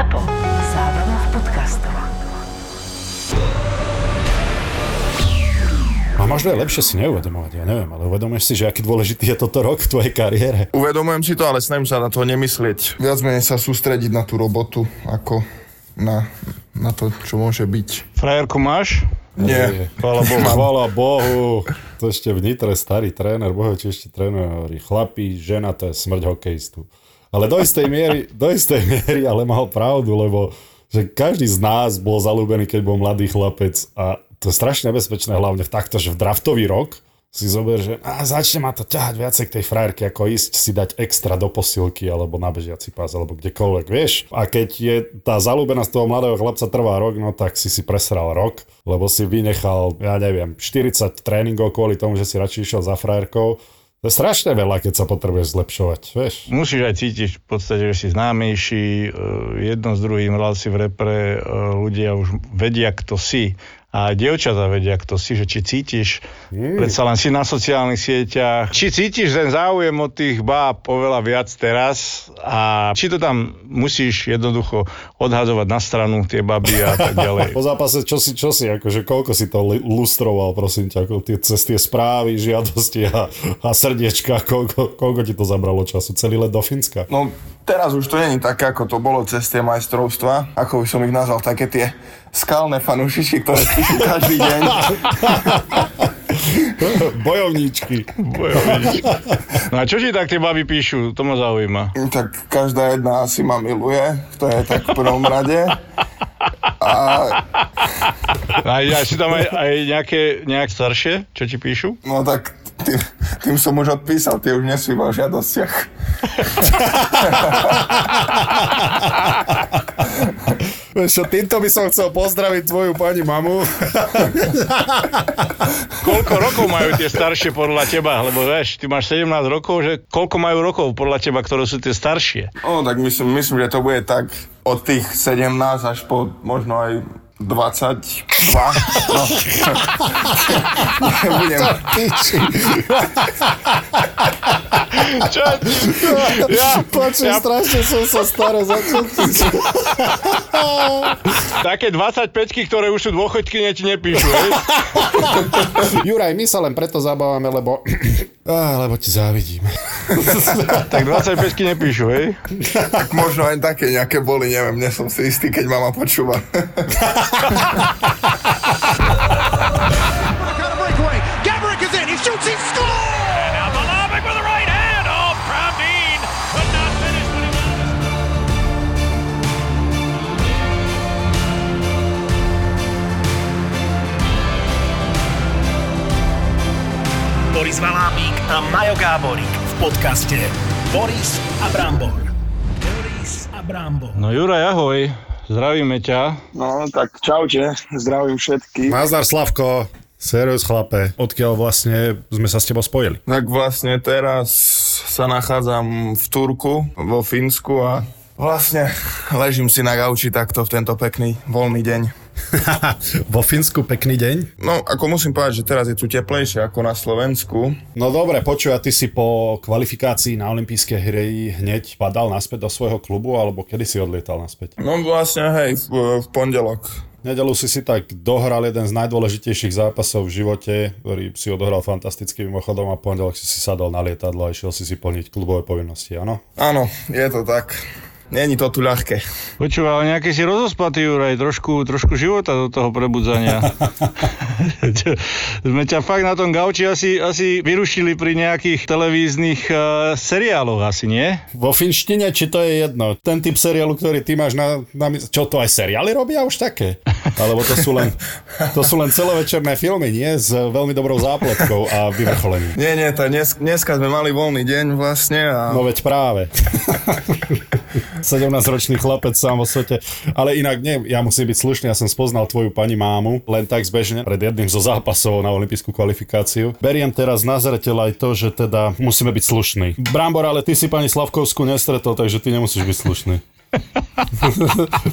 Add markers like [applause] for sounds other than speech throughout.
ZAPO. Zábrná v podcastov. A možno je lepšie si neuvedomovať, ja neviem, ale uvedomuješ si, že aký dôležitý je toto rok v tvojej kariére. Uvedomujem si to, ale snažím sa na to nemyslieť. Viac menej sa sústrediť na tú robotu, ako na, na to, čo môže byť. Frajerku máš? Nie. Chvála Bohu, chvála Bohu. To ešte v Nitre starý tréner, Bohu, či ešte tréner hovorí, chlapí, žena, to je smrť hokejistu. Ale do istej miery, do istej miery, ale mal pravdu, lebo že každý z nás bol zalúbený, keď bol mladý chlapec a to je strašne nebezpečné, hlavne v takto, že v draftový rok si zober, že a začne ma to ťahať viacej k tej frajerke, ako ísť si dať extra do posilky alebo na bežiaci pás, alebo kdekoľvek, vieš. A keď je tá zalúbenosť toho mladého chlapca trvá rok, no tak si si presral rok, lebo si vynechal, ja neviem, 40 tréningov kvôli tomu, že si radšej išiel za frajerkou. To je strašne veľa, keď sa potrebuješ zlepšovať, vieš. Musíš aj cítiť v podstate, že si známejší, e, jedno s druhým, hral si v repre, e, ľudia už vedia, kto si a dievčatá vedia, kto si, že či cítiš, mm. predsa len si na sociálnych sieťach, či cítiš ten záujem od tých báb oveľa viac teraz a či to tam musíš jednoducho odhadzovať na stranu tie baby a tak ďalej. [laughs] Po zápase, čo si, čo si, akože koľko si to lustroval, prosím ťa, ako tie, cez tie správy, žiadosti a, a srdiečka, koľko, koľko ti to zabralo času? Celý let do Fínska? No, teraz už to není také, ako to bolo cez tie majstrovstva, ako by som ich nazval, také tie skalné fanúšičky, ktoré píšu každý deň. [laughs] Bojovníčky. Bojovníčky. No a čo ti tak tie baby píšu? To ma zaujíma. Tak každá jedna asi ma miluje, to je tak v prvom rade. A... A ja si tam aj, aj nejaké, nejak staršie, čo ti píšu? No tak tým, tým som už odpísal, tie už nie sú iba v žiadostiach. Čo, týmto by som chcel pozdraviť tvoju pani mamu. koľko rokov majú tie staršie podľa teba? Lebo vieš, ty máš 17 rokov, že koľko majú rokov podľa teba, ktoré sú tie staršie? No, tak myslím, myslím, že to bude tak od tých 17 až po možno aj 22. No. [laughs] Nebudem. Čo? Ja, Počuj, ja, strašne som sa staré začal také 25 ktoré už sú dôchodky, ti nepíšu, hej? Juraj, my sa len preto zabávame, lebo... [clears throat] Á, lebo ti závidím. [laughs] tak 25 nepíšu, hej? Tak možno aj také nejaké boli, neviem, nie som si istý, keď mama počúva. [laughs] Gabrick is in. He shoots. He scores. Boris Valábík a Majo Gáborík v podcaste Boris a Brambor. Boris a Brambor. No Juraj, ahoj. Zdravíme ťa. No, tak čaute, zdravím všetkých. Nazdar Slavko, serióz chlape, odkiaľ vlastne sme sa s tebou spojili. Tak vlastne teraz sa nachádzam v Turku, vo Fínsku a vlastne ležím si na gauči takto v tento pekný voľný deň. [laughs] Vo Fínsku pekný deň. No, ako musím povedať, že teraz je tu teplejšie ako na Slovensku. No dobre, počuj, a ty si po kvalifikácii na olympijské hry hneď padal naspäť do svojho klubu, alebo kedy si odlietal naspäť? No vlastne, hej, v, v pondelok. Nedelu si si tak dohral jeden z najdôležitejších zápasov v živote, ktorý si odohral fantasticky mimochodom a pondelok si si sadol na lietadlo a išiel si si plniť klubové povinnosti, áno? Áno, je to tak. Není to tu ľahké. Počúva, ale nejaký si rozospatý, Juraj, trošku, trošku života do toho prebudzania. [laughs] Sme ťa fakt na tom gauči asi, asi vyrušili pri nejakých televíznych uh, seriáloch, asi nie? Vo finštine, či to je jedno, ten typ seriálu, ktorý ty máš na, na čo to aj seriály robia už také? Alebo to sú len, to sú len celovečerné filmy, nie? S veľmi dobrou zápletkou a vyvrcholením. Nie, nie, to dnes, dneska sme mali voľný deň vlastne a... No veď práve. [laughs] 17-ročný chlapec sám vo svete. Ale inak nie, ja musím byť slušný, ja som spoznal tvoju pani mámu len tak zbežne pred jedným zo zápasov na olympijskú kvalifikáciu. Beriem teraz na zreteľ aj to, že teda musíme byť slušní. Brambor, ale ty si pani Slavkovskú nestretol, takže ty nemusíš byť slušný. [laughs]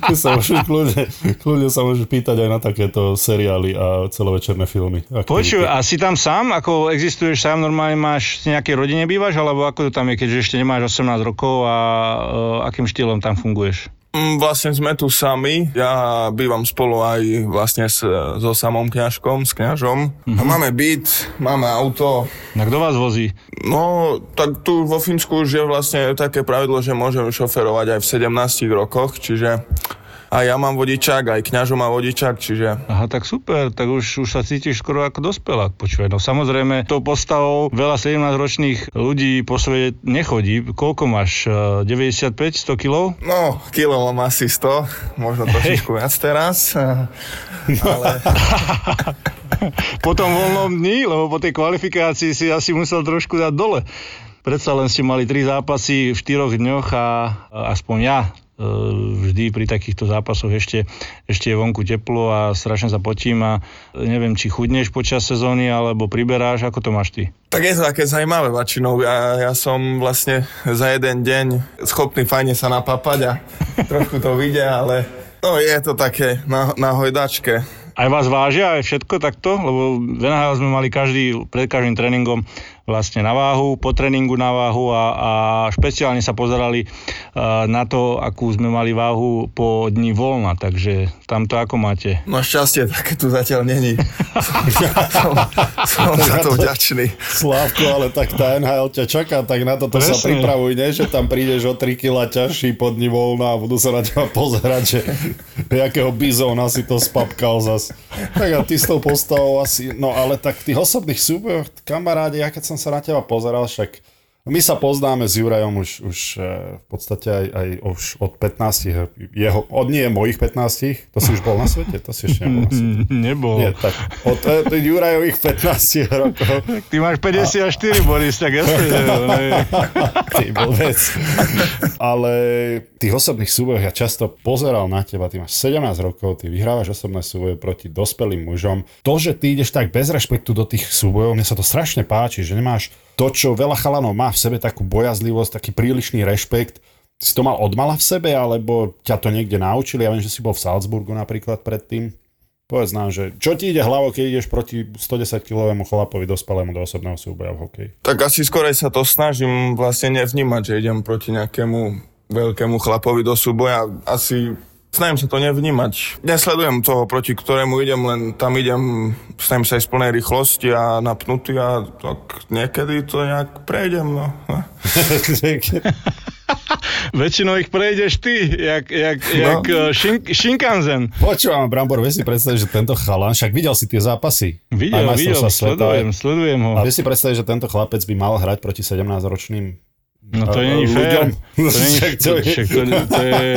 ty [laughs] sa môžeš kľudne, kľudne sa môžeš pýtať aj na takéto seriály a celovečerné filmy. Počuj, a si tam sám? Ako existuješ sám? Normálne máš v nejakej rodine bývaš? Alebo ako to tam je, keďže ešte nemáš 18 rokov a uh, akým štýlom tam funguješ? Mm, Vlastne sme tu sami. Ja bývam spolu aj vlastne s, so samom kňažkom, s kňažom. A máme byt, máme auto. A kto vás vozí? No, tak tu vo Fínsku už je vlastne také pravidlo, že môžem šoferovať aj v 17 rokoch, čiže aj ja mám vodičák, aj kňažo má vodičák, čiže Aha, tak super, tak už, už sa cítiš skoro ako dospelák. Počúvaj, no samozrejme, tou postavou veľa 17-ročných ľudí po svete nechodí. Koľko máš? eh, 95, 100 kg? no, kilo mám asi 100, možno trošičku viac teraz. Ale [laughs] po tom voľnom dni, lebo po tej kvalifikácii si asi musel trošku dať dole. Predsa len ste mali tri zápasy v štyroch dňoch a a aspoň ja vždy pri takýchto zápasoch ešte, ešte je vonku teplo a strašne sa potím a neviem, či chudneš počas sezóny alebo priberáš, ako to máš ty? tak je to také zaujímavé väčšinou. Ja, ja som vlastne za jeden deň schopný fajne sa napapať a [laughs] trošku to vidia, ale no je to také na, na hojdačke. Aj vás vážia, aj všetko takto? Lebo v NHL sme mali každý, pred každým tréningom vlastne na váhu, po tréningu na váhu a, a špeciálne sa pozerali na to, akú sme mali váhu po dni voľna, takže tam to ako máte? No šťastie, také tu zatiaľ není. som, som za to vďačný. Slávko, ale tak tá NHL ťa čaká, tak na toto sa Presne. pripravuj, nie? Že tam prídeš o 3 kg ťažší pod dni voľna a budú sa na teba pozerať, že jakého bizóna si to spapkal zas. Tak a ty s tou postavou asi, no ale tak v tých osobných súbojoch, kamaráde, ja keď som sa na teba pozeral, však my sa poznáme s Jurajom už, už eh, v podstate aj, aj už od 15 jeho, od nie mojich 15, to si už bol na svete? To si ešte nebol na svete. [laughs] Nebol. Nie, tak od eh, Jurajových 15 rokov Ty máš 54, Boris, tak jasne. [laughs] Ty vec. Ale tých osobných súbojoch ja často pozeral na teba, ty máš 17 rokov, ty vyhrávaš osobné súboje proti dospelým mužom. To, že ty ideš tak bez rešpektu do tých súbojov, mne sa to strašne páči, že nemáš to, čo veľa chalanov má v sebe, takú bojazlivosť, taký prílišný rešpekt. Si to mal odmala v sebe, alebo ťa to niekde naučili? Ja viem, že si bol v Salzburgu napríklad predtým. Povedz nám, že čo ti ide hlavou, keď ideš proti 110-kilovému chlapovi dospelému do osobného súboja v hokeji? Tak asi skorej sa to snažím vlastne nevnímať, že idem proti nejakému veľkému chlapovi do súboja. Asi snažím sa to nevnímať. Nesledujem toho, proti ktorému idem, len tam idem, snažím sa aj z plnej rýchlosti a napnutý a tak niekedy to nejak prejdem. No. [laughs] Väčšinou ich prejdeš ty, jak, jak, jak no. šin, Shinkansen. Počúvam, Brambor, vieš si predstaviť, že tento chalan, však videl si tie zápasy. Videl, videl, sveta, sledujem, sledujem ho. A vieš si predstaviť, že tento chlapec by mal hrať proti 17-ročným No to není ľuďom? [laughs] To, není, Však to je- však to, to, je,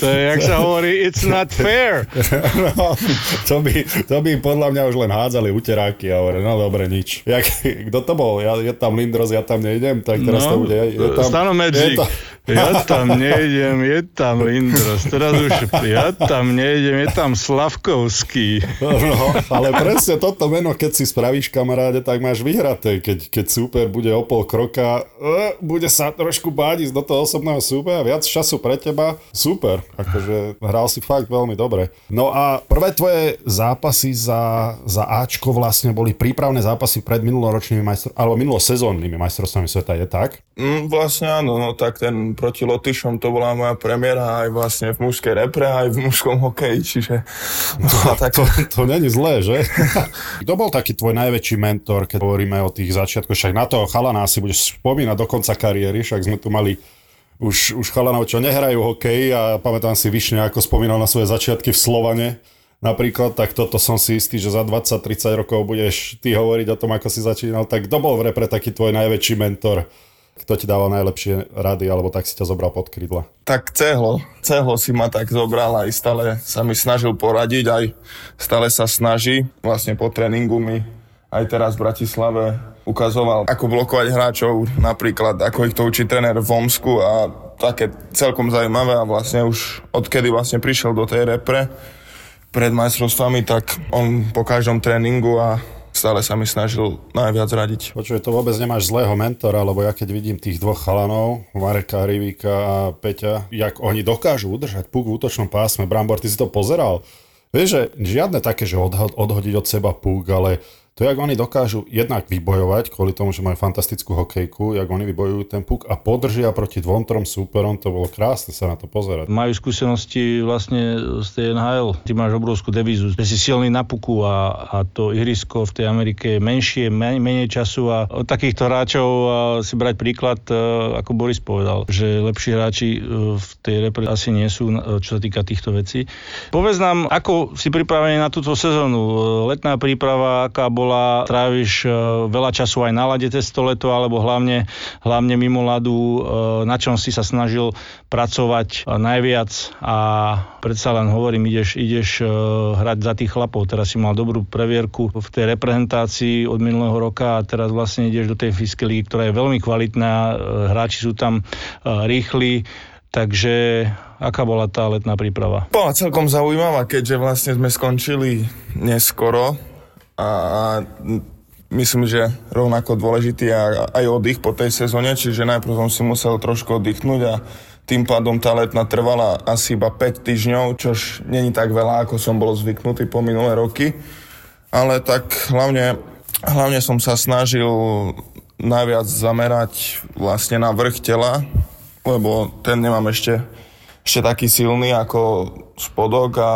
to je, jak sa hovorí, it's not fair. [laughs] No, to, by, to by podľa mňa už len hádzali uteráky a hovorili, no dobre, nič. Jak, kto to bol? Ja, je tam Lindros, ja tam nejdem, tak teraz to bude. Je tam, Stano Magic. to, Ja tam nejdem, je tam Lindros. Teraz už, ja tam nejdem, je tam Slavkovský. no, ale presne toto meno, keď si spravíš kamaráde, tak máš vyhraté. Keď, keď súper bude o pol kroka, e, bude sa trošku báť ísť do toho osobného súboja, viac času pre teba, super. Akože hral si fakt veľmi dobre. No a prvé tvoje zápasy za, za Ačko vlastne boli prípravné zápasy pred minuloročnými majstro, alebo minulosezónnymi majstrovstvami sveta, je tak? Mm, vlastne áno, no tak ten proti Lotyšom to bola moja premiéra aj vlastne v mužskej repre, aj v mužskom hokeji, čiže [laughs] bola tak... To, to není zlé, že? [laughs] Kto bol taký tvoj najväčší mentor, keď hovoríme o tých začiatkoch? Však na toho chalana si budeš spomínať do konca kariéry, však sme tu mali už, už chalanov, čo nehrajú hokej a pamätám si Višne, ako spomínal na svoje začiatky v Slovane. Napríklad, tak toto som si istý, že za 20-30 rokov budeš ty hovoriť o tom, ako si začínal. Tak kto bol v repre taký tvoj najväčší mentor? Kto ti dával najlepšie rady, alebo tak si ťa zobral pod krídla? Tak cehlo, cehlo si ma tak zobral aj stále sa mi snažil poradiť, aj stále sa snaží. Vlastne po tréningu mi aj teraz v Bratislave ukazoval, ako blokovať hráčov, napríklad ako ich to učí tréner v Omsku a také celkom zaujímavé a vlastne už odkedy vlastne prišiel do tej repre pred majstrovstvami, tak on po každom tréningu a stále sa mi snažil najviac radiť. Počuj, to vôbec nemáš zlého mentora, lebo ja keď vidím tých dvoch chalanov, Mareka Rivíka a Peťa, jak oni dokážu udržať puk v útočnom pásme. Brambor, ty si to pozeral? Vieš, že žiadne také, že odho- odhodiť od seba puk, ale to, jak oni dokážu jednak vybojovať, kvôli tomu, že majú fantastickú hokejku, jak oni vybojujú ten puk a podržia proti dvom, trom súperom, to bolo krásne sa na to pozerať. Majú skúsenosti vlastne z tej NHL. Ty máš obrovskú devízu, že si silný na puku a, a to ihrisko v tej Amerike je menšie, men, menej času a od takýchto hráčov si brať príklad, e, ako Boris povedal, že lepší hráči e, v tej repre asi nie sú, e, čo sa týka týchto vecí. Povedz nám, ako si pripravený na túto sezónu. Letná príprava, aká bola, tráviš veľa času aj na lade cez to leto, alebo hlavne, hlavne mimo ľadu, na čom si sa snažil pracovať najviac a predsa len hovorím, ideš, ideš hrať za tých chlapov. Teraz si mal dobrú previerku v tej reprezentácii od minulého roka a teraz vlastne ideš do tej Fiskej ligy, ktorá je veľmi kvalitná, hráči sú tam rýchli, takže aká bola tá letná príprava? Bola celkom zaujímavá, keďže vlastne sme skončili neskoro a myslím, že rovnako dôležitý aj oddych po tej sezóne, čiže najprv som si musel trošku oddychnúť a tým pádom tá letná trvala asi iba 5 týždňov, čož není tak veľa, ako som bol zvyknutý po minulé roky. Ale tak hlavne, hlavne som sa snažil najviac zamerať vlastne na vrch tela, lebo ten nemám ešte ešte taký silný ako spodok a,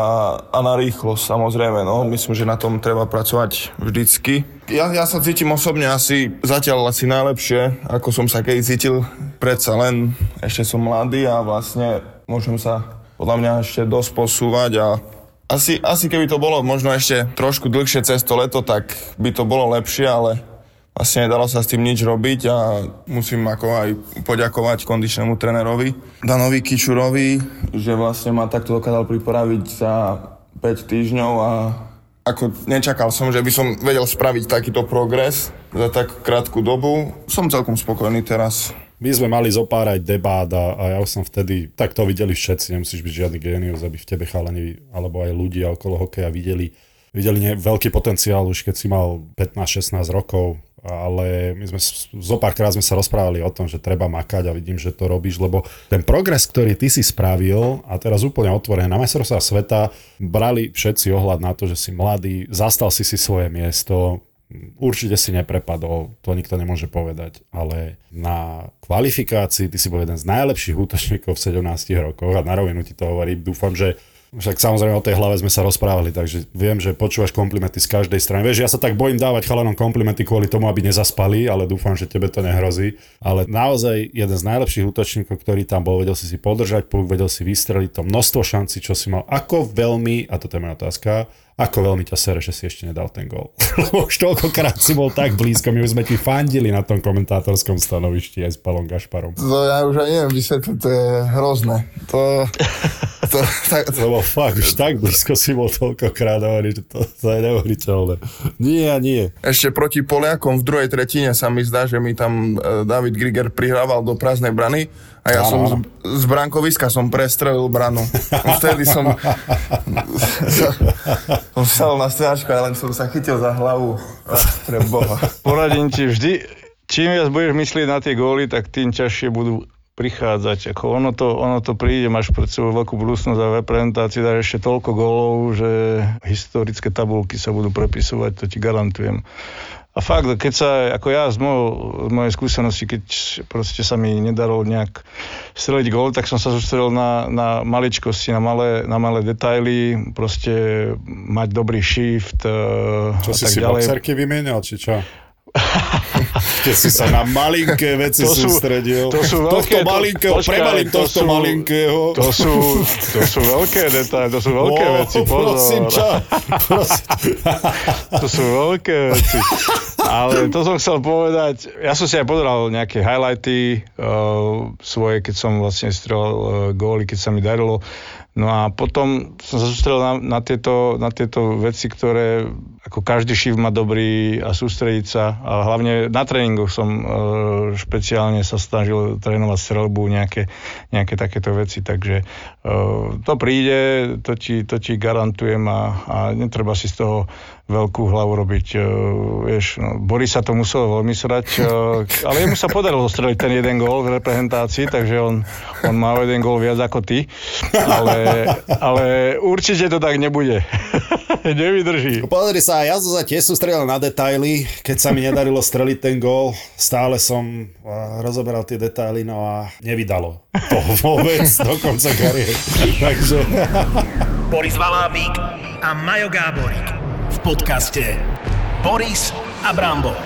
a na rýchlosť samozrejme. No. Myslím, že na tom treba pracovať vždycky. Ja, ja sa cítim osobne asi zatiaľ asi najlepšie, ako som sa keď cítil. Predsa len ešte som mladý a vlastne môžem sa podľa mňa ešte dosť posúvať a asi, asi keby to bolo možno ešte trošku dlhšie cez to leto, tak by to bolo lepšie, ale vlastne nedalo sa s tým nič robiť a musím ako aj poďakovať kondičnému trénerovi Danovi Kičurovi, že vlastne ma takto dokázal pripraviť za 5 týždňov a ako nečakal som, že by som vedel spraviť takýto progres za tak krátku dobu. Som celkom spokojný teraz. My sme mali zopárať debát a, a ja som vtedy, tak to videli všetci, nemusíš byť žiadny génius, aby v tebe chalani alebo aj ľudia okolo hokeja videli, videli ne, veľký potenciál už keď si mal 15-16 rokov, ale my sme zo párkrát sme sa rozprávali o tom, že treba makať a vidím, že to robíš, lebo ten progres, ktorý ty si spravil a teraz úplne otvorené na majstrovstvá sveta, brali všetci ohľad na to, že si mladý, zastal si si svoje miesto, určite si neprepadol, to nikto nemôže povedať, ale na kvalifikácii ty si bol jeden z najlepších útočníkov v 17 rokoch a na rovinu ti to hovorím, dúfam, že však samozrejme o tej hlave sme sa rozprávali, takže viem, že počúvaš komplimenty z každej strany. Vieš, ja sa tak bojím dávať chalanom komplimenty kvôli tomu, aby nezaspali, ale dúfam, že tebe to nehrozí. Ale naozaj jeden z najlepších útočníkov, ktorý tam bol, vedel si si podržať puk, vedel si vystreliť to množstvo šanci, čo si mal. Ako veľmi, a to je moja otázka, ako veľmi ťa sere, že si ešte nedal ten gol. [laughs] Lebo už toľkokrát si bol tak blízko, my už sme ti fandili na tom komentátorskom stanovišti aj s Palom Gašparom. To ja už aj neviem vysvetliť, to je hrozné. To, to, [laughs] tak... Lebo fakt, už tak blízko si bol toľkokrát hovorí, že to, to je neuveriteľné. Nie nie. Ešte proti Poliakom v druhej tretine sa mi zdá, že mi tam e, David Griger prihrával do prázdnej brany a ja som z, z brankoviska som prestrelil branu. Vtedy som [laughs] som stal na strážku a len som sa chytil za hlavu. Pre Boha. Poradím ti vždy, čím viac budeš myslieť na tie góly, tak tým ťažšie budú prichádzať. Ako ono, to, ono to príde, máš pred sebou veľkú budúcnosť a v reprezentácii dáš ešte toľko gólov, že historické tabulky sa budú prepisovať, to ti garantujem. A fakt, keď sa, ako ja z, mojho, z mojej skúsenosti, keď proste sa mi nedarilo nejak streliť gól, tak som sa sústredil na, na maličkosti, na malé, na malé detaily, proste mať dobrý shift Čo si tak si ďalej. boxerky vymienial, či čo? Keď si sa na malinké veci to sú, sústredil. To sú veľké... Tohto malinkého, prebalím to tohto sú, malinkého. To sú, to sú veľké detaily, to sú veľké oh, veci, pozor. Prosím? Prosím. [laughs] to sú veľké veci. Ale to som chcel povedať, ja som si aj pozeral nejaké highlighty uh, svoje, keď som vlastne strelal uh, góly, keď sa mi darilo. No a potom som sa sústredil na, na, tieto, na tieto veci, ktoré ako každý šiv má dobrý a sústrediť sa. A hlavne na tréningoch som e, špeciálne sa snažil trénovať strelbu, nejaké, nejaké takéto veci. Takže e, to príde, to ti, to ti garantujem a, a netreba si z toho veľkú hlavu robiť. Uh, vieš, no, Boris sa to musel veľmi srať, ale jemu sa podarilo zostreliť ten jeden gól v reprezentácii, takže on, on má jeden gól viac ako ty. Ale, ale určite to tak nebude. [laughs] [laughs] Nevydrží. Pozri sa, ja som sa tiež sústredil na detaily, keď sa mi nedarilo streliť ten gól, stále som a, rozoberal tie detaily, no a nevydalo to [laughs] vôbec do konca kariéry. [laughs] Takže Boris Valábík a Majo Gáborík v podcaste Boris a Brambor.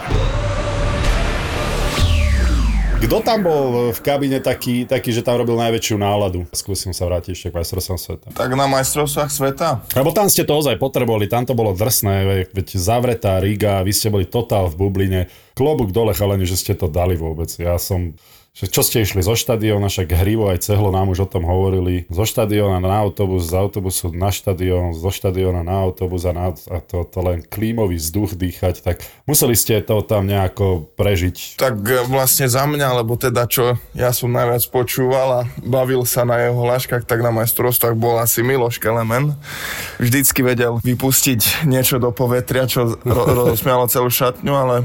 Kto tam bol v kabine taký, taký, že tam robil najväčšiu náladu? Skúsim sa vrátiť ešte k majstrovstvám sveta. Tak na majstrovstvách sveta? Lebo tam ste to ozaj potrebovali, tam to bolo drsné, veď zavretá Riga, vy ste boli totál v bubline. Klobúk dole, chalani, že ste to dali vôbec. Ja som čo ste išli zo štadióna, však Hrivo aj Cehlo nám už o tom hovorili, zo štadióna na autobus, z autobusu na štadión, zo štadióna na autobus a, na, a to, to len klímový vzduch dýchať, tak museli ste to tam nejako prežiť. Tak e, vlastne za mňa, lebo teda čo ja som najviac počúval a bavil sa na jeho hláškach, tak na majstrovstvách bol asi Miloš Kelemen. Vždycky vedel vypustiť niečo do povetria, čo ro- [laughs] rozosmialo celú šatňu, ale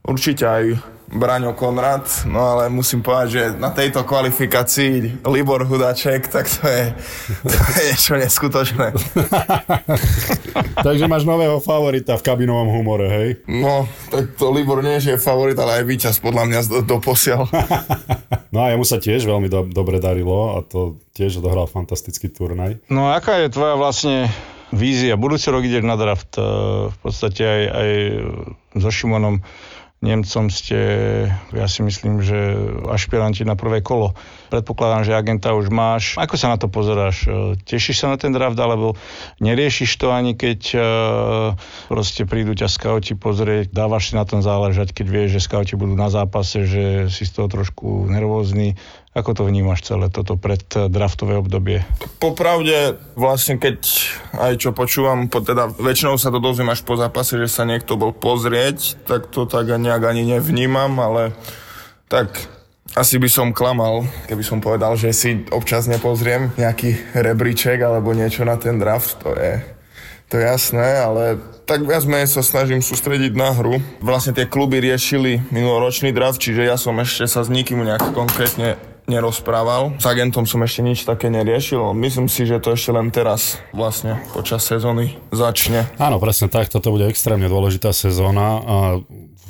určite aj Braňo Konrad, no ale musím povedať, že na tejto kvalifikácii Libor Hudaček, tak to je, to je niečo neskutočné. [laughs] Takže máš nového favorita v kabinovom humore, hej? No, tak to Libor nie že je favorit, ale aj víťaz podľa mňa do. [laughs] No a jemu sa tiež veľmi do, dobre darilo a to tiež odohral fantastický turnaj. No a aká je tvoja vlastne vízia? Budúci rok ideš na draft. eh, V podstate aj, aj so Šimonom Nemcom ste, ja si myslím, že ašpiranti na prvé kolo. Predpokladám, že agenta už máš. Ako sa na to pozeráš? E, Tešíš sa na ten draft, alebo neriešiš to ani keď e, proste prídu ťa skauti pozrieť, dávaš si na tom záležať, keď vieš, že skauti budú na zápase, že si z toho trošku nervózny. Ako to vnímaš celé toto pred e, draftové obdobie? Popravde, vlastne keď aj čo počúvam, po, teda väčšinou sa to dozviem až po zápase, že sa niekto bol pozrieť, tak to tak nejak ani nevnímam, ale tak asi by som klamal, keby som povedal, že si občas nepozriem nejaký rebríček alebo niečo na ten draft, to je, to je jasné, ale tak viac menej sa snažím sústrediť na hru. Vlastne tie kluby riešili minuloročný draft, čiže ja som ešte sa s nikým nejak konkrétne nerozprával. S agentom som ešte nič také neriešil. Myslím si, že to ešte len teraz vlastne počas sezóny začne. Áno, presne tak, toto bude extrémne dôležitá sezóna a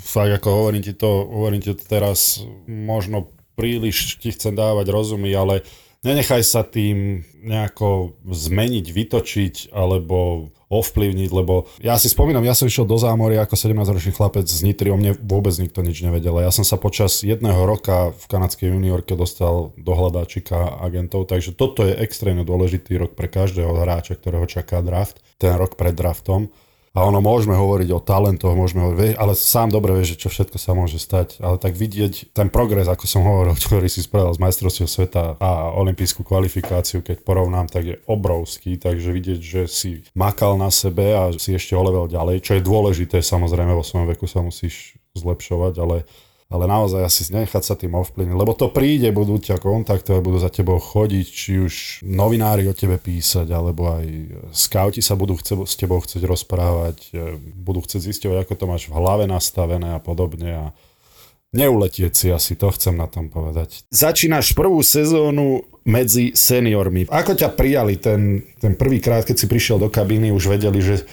fakt ako hovorím ti to, hovorím ti to teraz, možno príliš ti chcem dávať rozumy, ale nenechaj sa tým nejako zmeniť, vytočiť alebo ovplyvniť, lebo ja si spomínam, ja som išiel do zámoria ako 17-ročný chlapec z Nitry, o mne vôbec nikto nič nevedel. Ja som sa počas jedného roka v kanadskej juniorke dostal do hľadáčika agentov, takže toto je extrémne dôležitý rok pre každého hráča, ktorého čaká draft, ten rok pred draftom. A ono môžeme hovoriť o talentoch, môžeme hovoriť, ale sám dobre vieš, čo všetko sa môže stať. Ale tak vidieť ten progres, ako som hovoril, [laughs] ktorý si spravil z majstrovstiev sveta a olimpijskú kvalifikáciu, keď porovnám, tak je obrovský. Takže vidieť, že si makal na sebe a si ešte o level ďalej, čo je dôležité, samozrejme vo svojom veku sa musíš zlepšovať, ale ale naozaj asi nechať sa tým ovplyvniť, lebo to príde, budú ťa kontaktovať, budú za tebou chodiť, či už novinári o tebe písať, alebo aj skauti sa budú chce, s tebou chcieť rozprávať, e, budú chcieť zisťovať, ako to máš v hlave nastavené a podobne a neuletieť si asi, to chcem na tom povedať. Začínaš prvú sezónu medzi seniormi. Ako ťa prijali ten, ten prvý krát, keď si prišiel do kabíny, už vedeli, že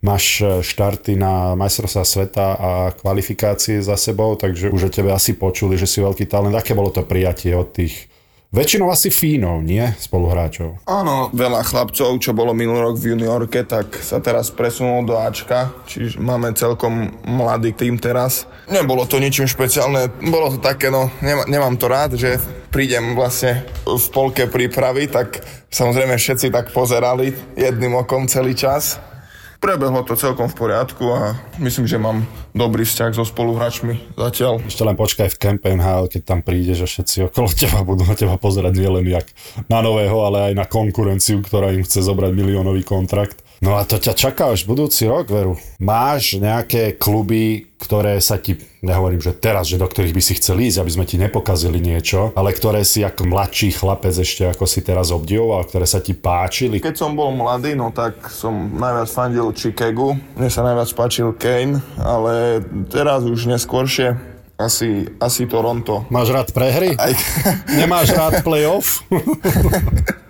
máš e, štarty na majstrovstvá sveta a kvalifikácie za sebou, takže už o tebe asi počuli, že si veľký talent. Aké bolo to prijatie od tých väčšinou asi fínov, nie? Spoluhráčov. Áno, veľa chlapcov, čo bolo minulý rok v juniorke, tak sa teraz presunul do Ačka, čiže máme celkom mladý tým teraz. Nebolo to ničím špeciálne, bolo to také, no, nemá, nemám to rád, že prídem vlastne v polke prípravy, tak samozrejme všetci tak pozerali jedným okom celý čas. Prebehlo to celkom v poriadku a myslím, že mám dobrý vzťah so spoluhráčmi zatiaľ. Ešte len počkaj v Campaign Hall, keď tam prídeš a všetci okolo teba budú na teba pozerať nielen jak na nového, ale aj na konkurenciu, ktorá im chce zobrať miliónový kontrakt. No a to ťa čaká až budúci rok, Veru. Máš nejaké kluby, ktoré sa ti, nehovorím, že teraz, že do ktorých by si chcel ísť, aby sme ti nepokazili niečo, ale ktoré si ako mladší chlapec ešte ako si teraz obdivoval, ktoré sa ti páčili? Keď som bol mladý, no tak som najviac fandil Chicago. Mne sa najviac páčil Kane, ale teraz už neskôršie asi, asi Toronto. Máš rád prehry? Aj, Nemáš rád playoff? [laughs]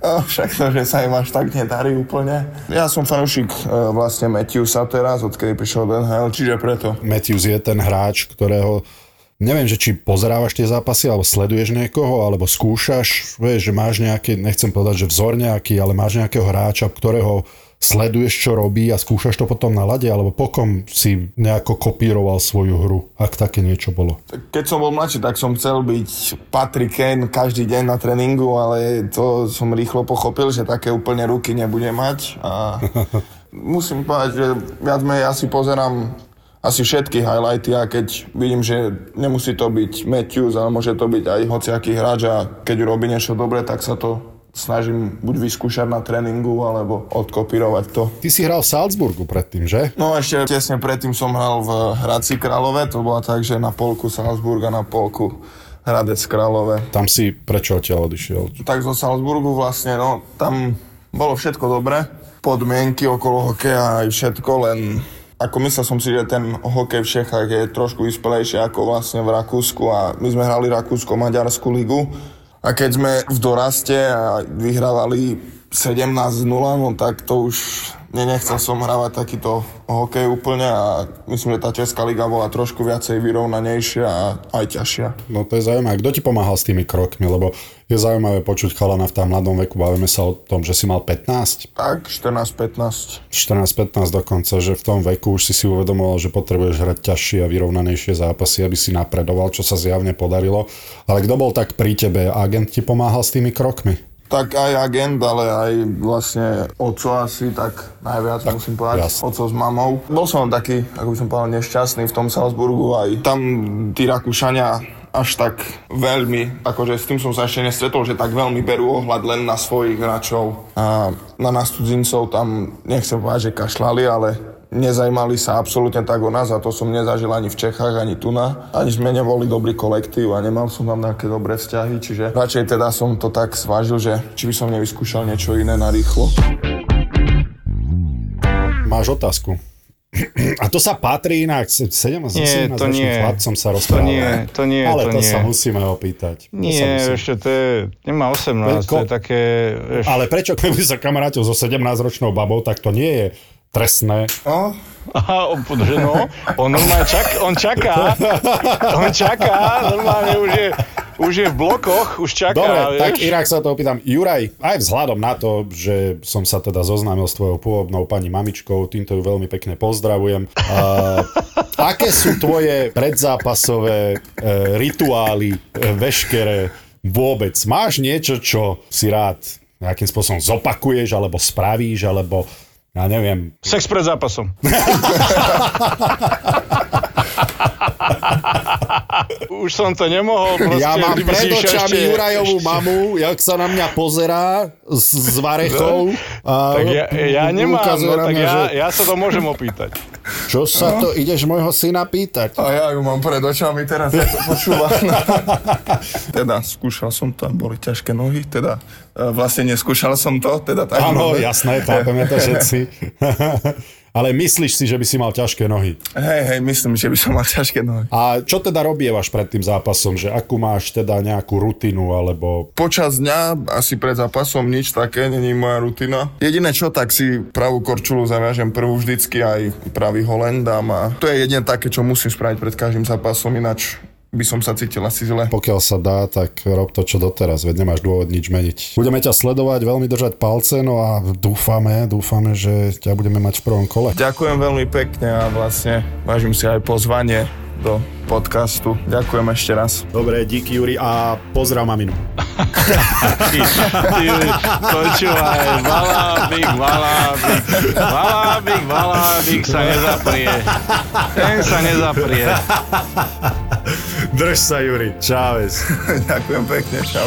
Však to, že sa im až tak nedarí úplne. Ja som fanúšik e, vlastne Matthewsa teraz, odkedy prišiel do NHL, čiže preto. Matthews je ten hráč, ktorého neviem, že či pozerávaš tie zápasy, alebo sleduješ niekoho, alebo skúšaš, vieš, že máš nejaký, nechcem povedať, že vzor nejaký, ale máš nejakého hráča, ktorého sleduješ, čo robí a skúšaš to potom na lade, alebo pokom si nejako kopíroval svoju hru, ak také niečo bolo. Keď som bol mladší, tak som chcel byť Patrick Kane každý deň na tréningu, ale to som rýchlo pochopil, že také úplne ruky nebude mať a [laughs] musím povedať, že viac menej asi pozerám asi všetky highlighty a keď vidím, že nemusí to byť Matthews, ale môže to byť aj hociaký hráč a keď robí niečo dobre, tak sa to snažím buď vyskúšať na tréningu, alebo odkopírovať to. Ty si hral v Salzburgu predtým, že? No ešte tesne predtým som hral v Hradci Králové, to bola tak, že na polku Salzburga, na polku Hradec Králové. Tam si prečo odtiaľ odišiel? Tak zo Salzburgu vlastne, no tam bolo všetko dobre, podmienky okolo hokeja aj všetko, len ako myslel som si, že ten hokej v Čechách je trošku vyspelejší ako vlastne v Rakúsku a my sme hrali Rakúsko-Maďarskú ligu a keď sme v doraste a vyhrávali 17-0, no tak to už ne, nechcel som hrávať takýto hokej úplne a myslím, že tá Česká liga bola trošku viacej vyrovnanejšia a aj ťažšia. No to je zaujímavé. Kto ti pomáhal s tými krokmi? Lebo je zaujímavé počuť chalana v tam mladom veku. Bavíme sa o tom, že si mal 15? Tak, 14-15. 14-15 dokonca, že v tom veku už si si uvedomoval, že potrebuješ hrať ťažšie a vyrovnanejšie zápasy, aby si napredoval, čo sa zjavne podarilo. Ale kto bol tak pri tebe? Agent ti pomáhal s tými krokmi? Tak aj agent, ale aj vlastne oco asi, tak najviac tak, musím povedať, jasne. oco s mamou. Bol som taký, ako by som povedal, nešťastný v tom Salzburgu aj tam tí Rakúšania až tak veľmi, akože s tým som sa ešte nestretol, že tak veľmi berú ohľad len na svojich hráčov a na nás cudzincov tam, nechcem povedať, že kašľali, ale nezajímali sa absolútne tak o nás a to som nezažil ani v Čechách, ani tu na. Ani sme neboli dobrý kolektív a nemal som tam nejaké dobré vzťahy, čiže radšej teda som to tak svážil, že či by som nevyskúšal niečo iné na rýchlo. Máš otázku. A to sa patrí inak, 17 Nie, 17 to nie. chlapcom sa To rozprávame. nie, to nie, Ale to to, nie. sa musíme opýtať. To Nie, musíme. ešte to je, nemá 18, to je Ko- také, vieš, Ale prečo, keby sa kamarátil so 17-ročnou babou, tak to nie je trestné. No, Aha, on, že no, on normálne čak, on čaká, on čaká, normálne už je, už je v blokoch, už čaká, Dobre, vieš? tak inak sa to opýtam. Juraj, aj vzhľadom na to, že som sa teda zoznámil s tvojou pôvodnou pani mamičkou, týmto ju veľmi pekne pozdravujem. Uh, [laughs] aké sú tvoje predzápasové uh, rituály, uh, veškeré vôbec? Máš niečo, čo si rád nejakým spôsobom zopakuješ, alebo spravíš, alebo ja neviem, Sex pred zápasom. [laughs] Už som to nemohol, proste. ja mám pred očami ešte- Jurajovú mamu, jak sa na mňa pozerá s, s varechou. [laughs] A Tak ja, ja nemám, no, tak mňa, ja, že ja sa to môžem opýtať. Čo sa to ideš môjho syna pýtať? a ja ju mám pred očami teraz, ja to počúvam. [laughs] teda, skúšal som to, boli ťažké nohy, teda e, vlastne neskúšal som to, teda tak. Áno, no, jasné, chápeme to všetci. [laughs] Ale myslíš si, že by si mal ťažké nohy. Hej, hej, myslím, že by som mal ťažké nohy. A čo teda robievaš pred tým zápasom? Že akú máš teda nejakú rutinu, alebo... Počas dňa, asi pred zápasom, nič také, není moja rutina. Jediné čo, tak si pravú korčulu zaviažem prvú vždycky, aj pravý holen dám a to je jedine také, čo musím spraviť pred každým zápasom, ináč by som sa cítil asi zle. Pokiaľ sa dá, tak rob to, čo doteraz, veď nemáš dôvod nič meniť. Budeme ťa sledovať, veľmi držať palce, no a dúfame, dúfame, že ťa budeme mať v prvom kole. Ďakujem veľmi pekne a vlastne vážim si aj pozvanie do podcastu. Ďakujem ešte raz. Dobre, díky Juri a pozdrav maminu. Ty, ty, počúvaj, valábik, valábik, valábik, valábik sa nezaprie. Ten sa nezaprie. Drž sa, Juri. Čáves. [laughs] Ďakujem pekne, čau.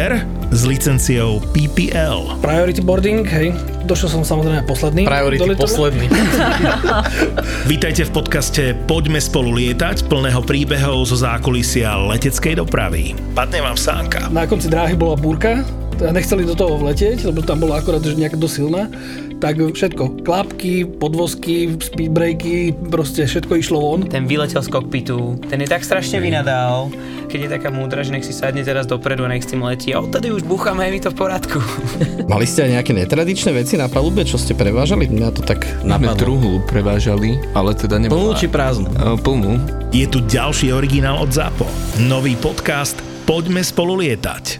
spotter s licenciou PPL. Priority boarding, hej. Došiel som samozrejme posledný. Priority posledný. [laughs] Vítajte v podcaste Poďme spolu lietať, plného príbehov zo zákulisia leteckej dopravy. Padne vám sánka. Na konci dráhy bola búrka, teda nechceli do toho vletieť, lebo tam bola akorát že nejaká dosilná. Tak všetko, klapky, podvozky, speedbreaky, proste všetko išlo von. Ten vyletel z kokpitu, ten je tak strašne vynadal, keď je taká múdra, že nech si sadne teraz dopredu a nech s tým letí. A odtedy už búchame, je mi to v poriadku. [laughs] Mali ste aj nejaké netradičné veci na palube, čo ste prevážali? Mňa to tak napadlo. truhlu prevážali, ale teda Plnú nebola... či prázdnu? E, Plnú. Je tu ďalší originál od ZAPO. Nový podcast Poďme spolu lietať.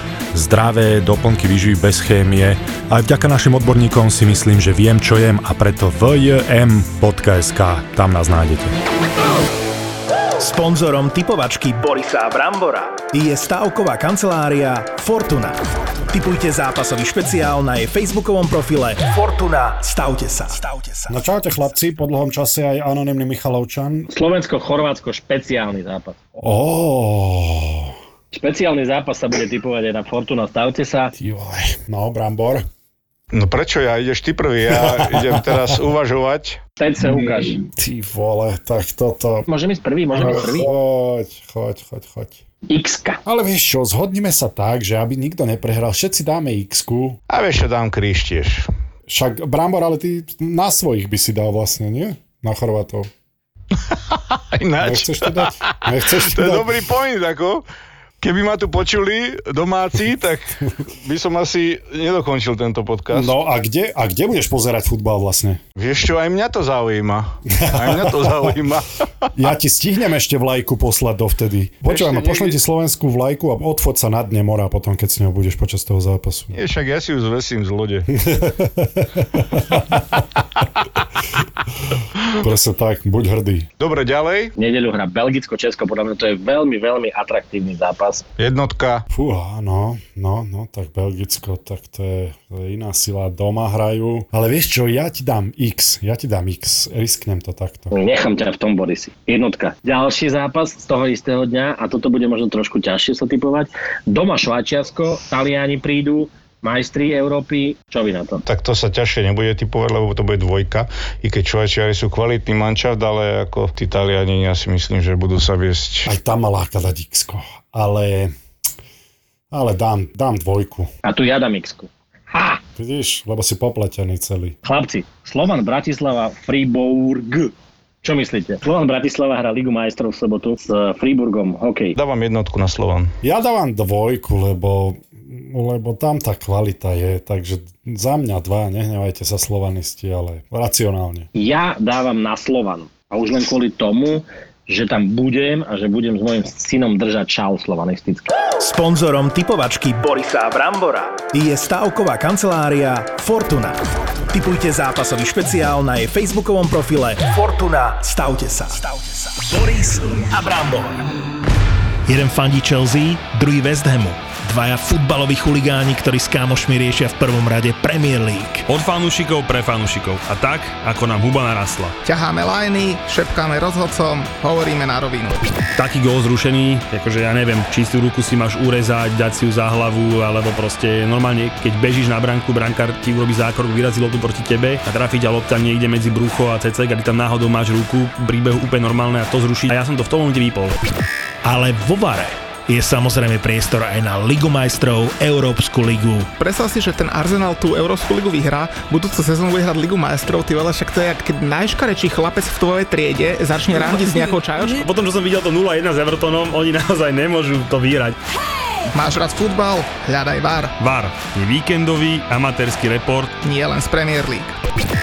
zdravé doplnky výživy bez chémie. Aj vďaka našim odborníkom si myslím, že viem, čo jem a preto vjm.sk, tam nás nájdete. Sponzorom typovačky Borisa Brambora je stavková kancelária Fortuna. Typujte zápasový špeciál na jej facebookovom profile Fortuna. Stavte sa. Stavte sa. No čaute chlapci, po dlhom čase aj anonymný Michalovčan. Slovensko-Chorvátsko špeciálny zápas. Oh, Špeciálny zápas sa bude typovať aj na Fortuna. Stavte sa. no Brambor. No prečo ja? Ideš ty prvý, ja idem teraz [laughs] uvažovať. Teď sa ukáž. Ty vole, tak toto... Môžem ísť prvý, môžem ísť prvý. Choď, choď, choď, choď. x Ale vieš čo, zhodnime sa tak, že aby nikto neprehral, všetci dáme x A vieš čo, dám kríž tiež. Však Brambor, ale ty na svojich by si dal vlastne, nie? Na Chorvátov. [laughs] Ináč. Nechceš to dať? [laughs] Nechceš To to je dať? dobrý point, ako. Keby ma tu počuli domáci, [laughs] tak by som asi nedokončil tento podcast. No a kde, a kde budeš pozerať futbal vlastne? Vieš čo, aj mňa to zaujíma. Aj mňa to [laughs] zaujíma. Ja ti stihnem ešte vlajku poslať dovtedy. Počúvaj ma, pošlem niekde- ti slovenskú vlajku a odfoď sa na dne mora potom, keď s ňou budeš počas toho zápasu. Nie, však ja si ju zvesím z lode. [laughs] Presne tak, buď hrdý. Dobre, ďalej. V nedeľu hra Belgicko-Česko, podľa mňa to je veľmi, veľmi atraktívny zápas. Jednotka. Fúha, no, no, no, tak Belgicko, tak to je, to je iná sila, doma hrajú. Ale vieš čo, ja ti dám X, ja ti dám X, risknem to takto. Nechám ťa v tom, Borisi. Jednotka. Ďalší zápas z toho istého dňa, a toto bude možno trošku ťažšie sa typovať. Doma Švajčiarsko, Taliani prídu, majstri Európy. Čo vy na to? Tak to sa ťažšie nebude typovať, lebo to bude dvojka. I keď Švajčiari sú kvalitný manšaft, ale ako tí Taliani, ja si myslím, že budú sa viesť. Aj tam ma láka dať X, ale, ale dám, dám dvojku. A tu ja dám x Vidíš, lebo si popletený celý. Chlapci, Slovan Bratislava Fribourg. Čo myslíte? Slovan Bratislava hrá Ligu majstrov v sobotu s Friburgom hokej. Dávam jednotku na Slovan. Ja dávam dvojku, lebo, lebo tam tá kvalita je, takže za mňa dva, nehnevajte sa slovanisti, ale racionálne. Ja dávam na Slovan. A už len kvôli tomu, že tam budem a že budem s mojim synom držať šal slovanistický. Sponzorom typovačky Borisa Brambora je stavková kancelária Fortuna. Typujte zápasový špeciál na jej facebookovom profile Fortuna. Stavte sa. Stavte sa. Boris a Brambor. Jeden fandí Chelsea, druhý West Hamu. Dvaja futbaloví chuligáni, ktorí s kámošmi riešia v prvom rade Premier League. Od fanúšikov pre fanúšikov. A tak, ako nám huba narastla. Ťaháme lajny, šepkáme rozhodcom, hovoríme na rovinu. Taký gól zrušený, akože ja neviem, čistú ruku si máš urezať, dať si ju za hlavu, alebo proste normálne, keď bežíš na branku, brankár ti urobí zákrok, vyrazí loptu proti tebe a trafi ťa lopta niekde medzi brucho a cecek a ty tam náhodou máš ruku, príbehu úplne normálne a to zruší. A ja som to v tom momente vypol. Ale vo Vare je samozrejme priestor aj na Ligu majstrov, Európsku ligu. Predstav si, že ten Arsenal tú Európsku ligu vyhrá, budúcu sezónu bude hrať Ligu majstrov, ty veľa, však to je, keď najškarečší chlapec v tvojej triede začne randiť s nejakou čajočkou. Potom, čo som videl to 0-1 s Evertonom, oni naozaj nemôžu to vyhrať. Máš rád futbal? Hľadaj VAR. VAR je víkendový amatérsky report. Nie len z Premier League.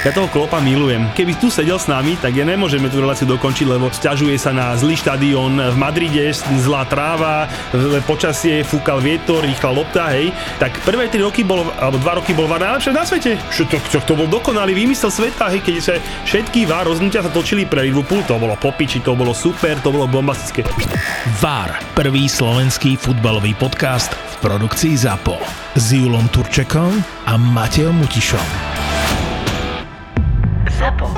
Ja toho klopa milujem. Keby tu sedel s nami, tak ja nemôžeme tú reláciu dokončiť, lebo sťažuje sa na zlý štadión v Madride, zlá tráva, počasie, fúkal vietor, rýchla lopta, hej. Tak prvé 3 roky bol, alebo 2 roky bol VAR najlepšie na svete. Čo to, čo, to bol dokonalý výmysel sveta, hej, keď sa všetky VAR rozhodnutia sa točili pre Liverpool, to bolo popiči, to bolo super, to bolo bombastické. VAR, prvý slovenský futbalový podcast v produkcii ZAPO s Julom Turčekom a Matejom Mutišom. ZAPO. Zábrná v podcastovách.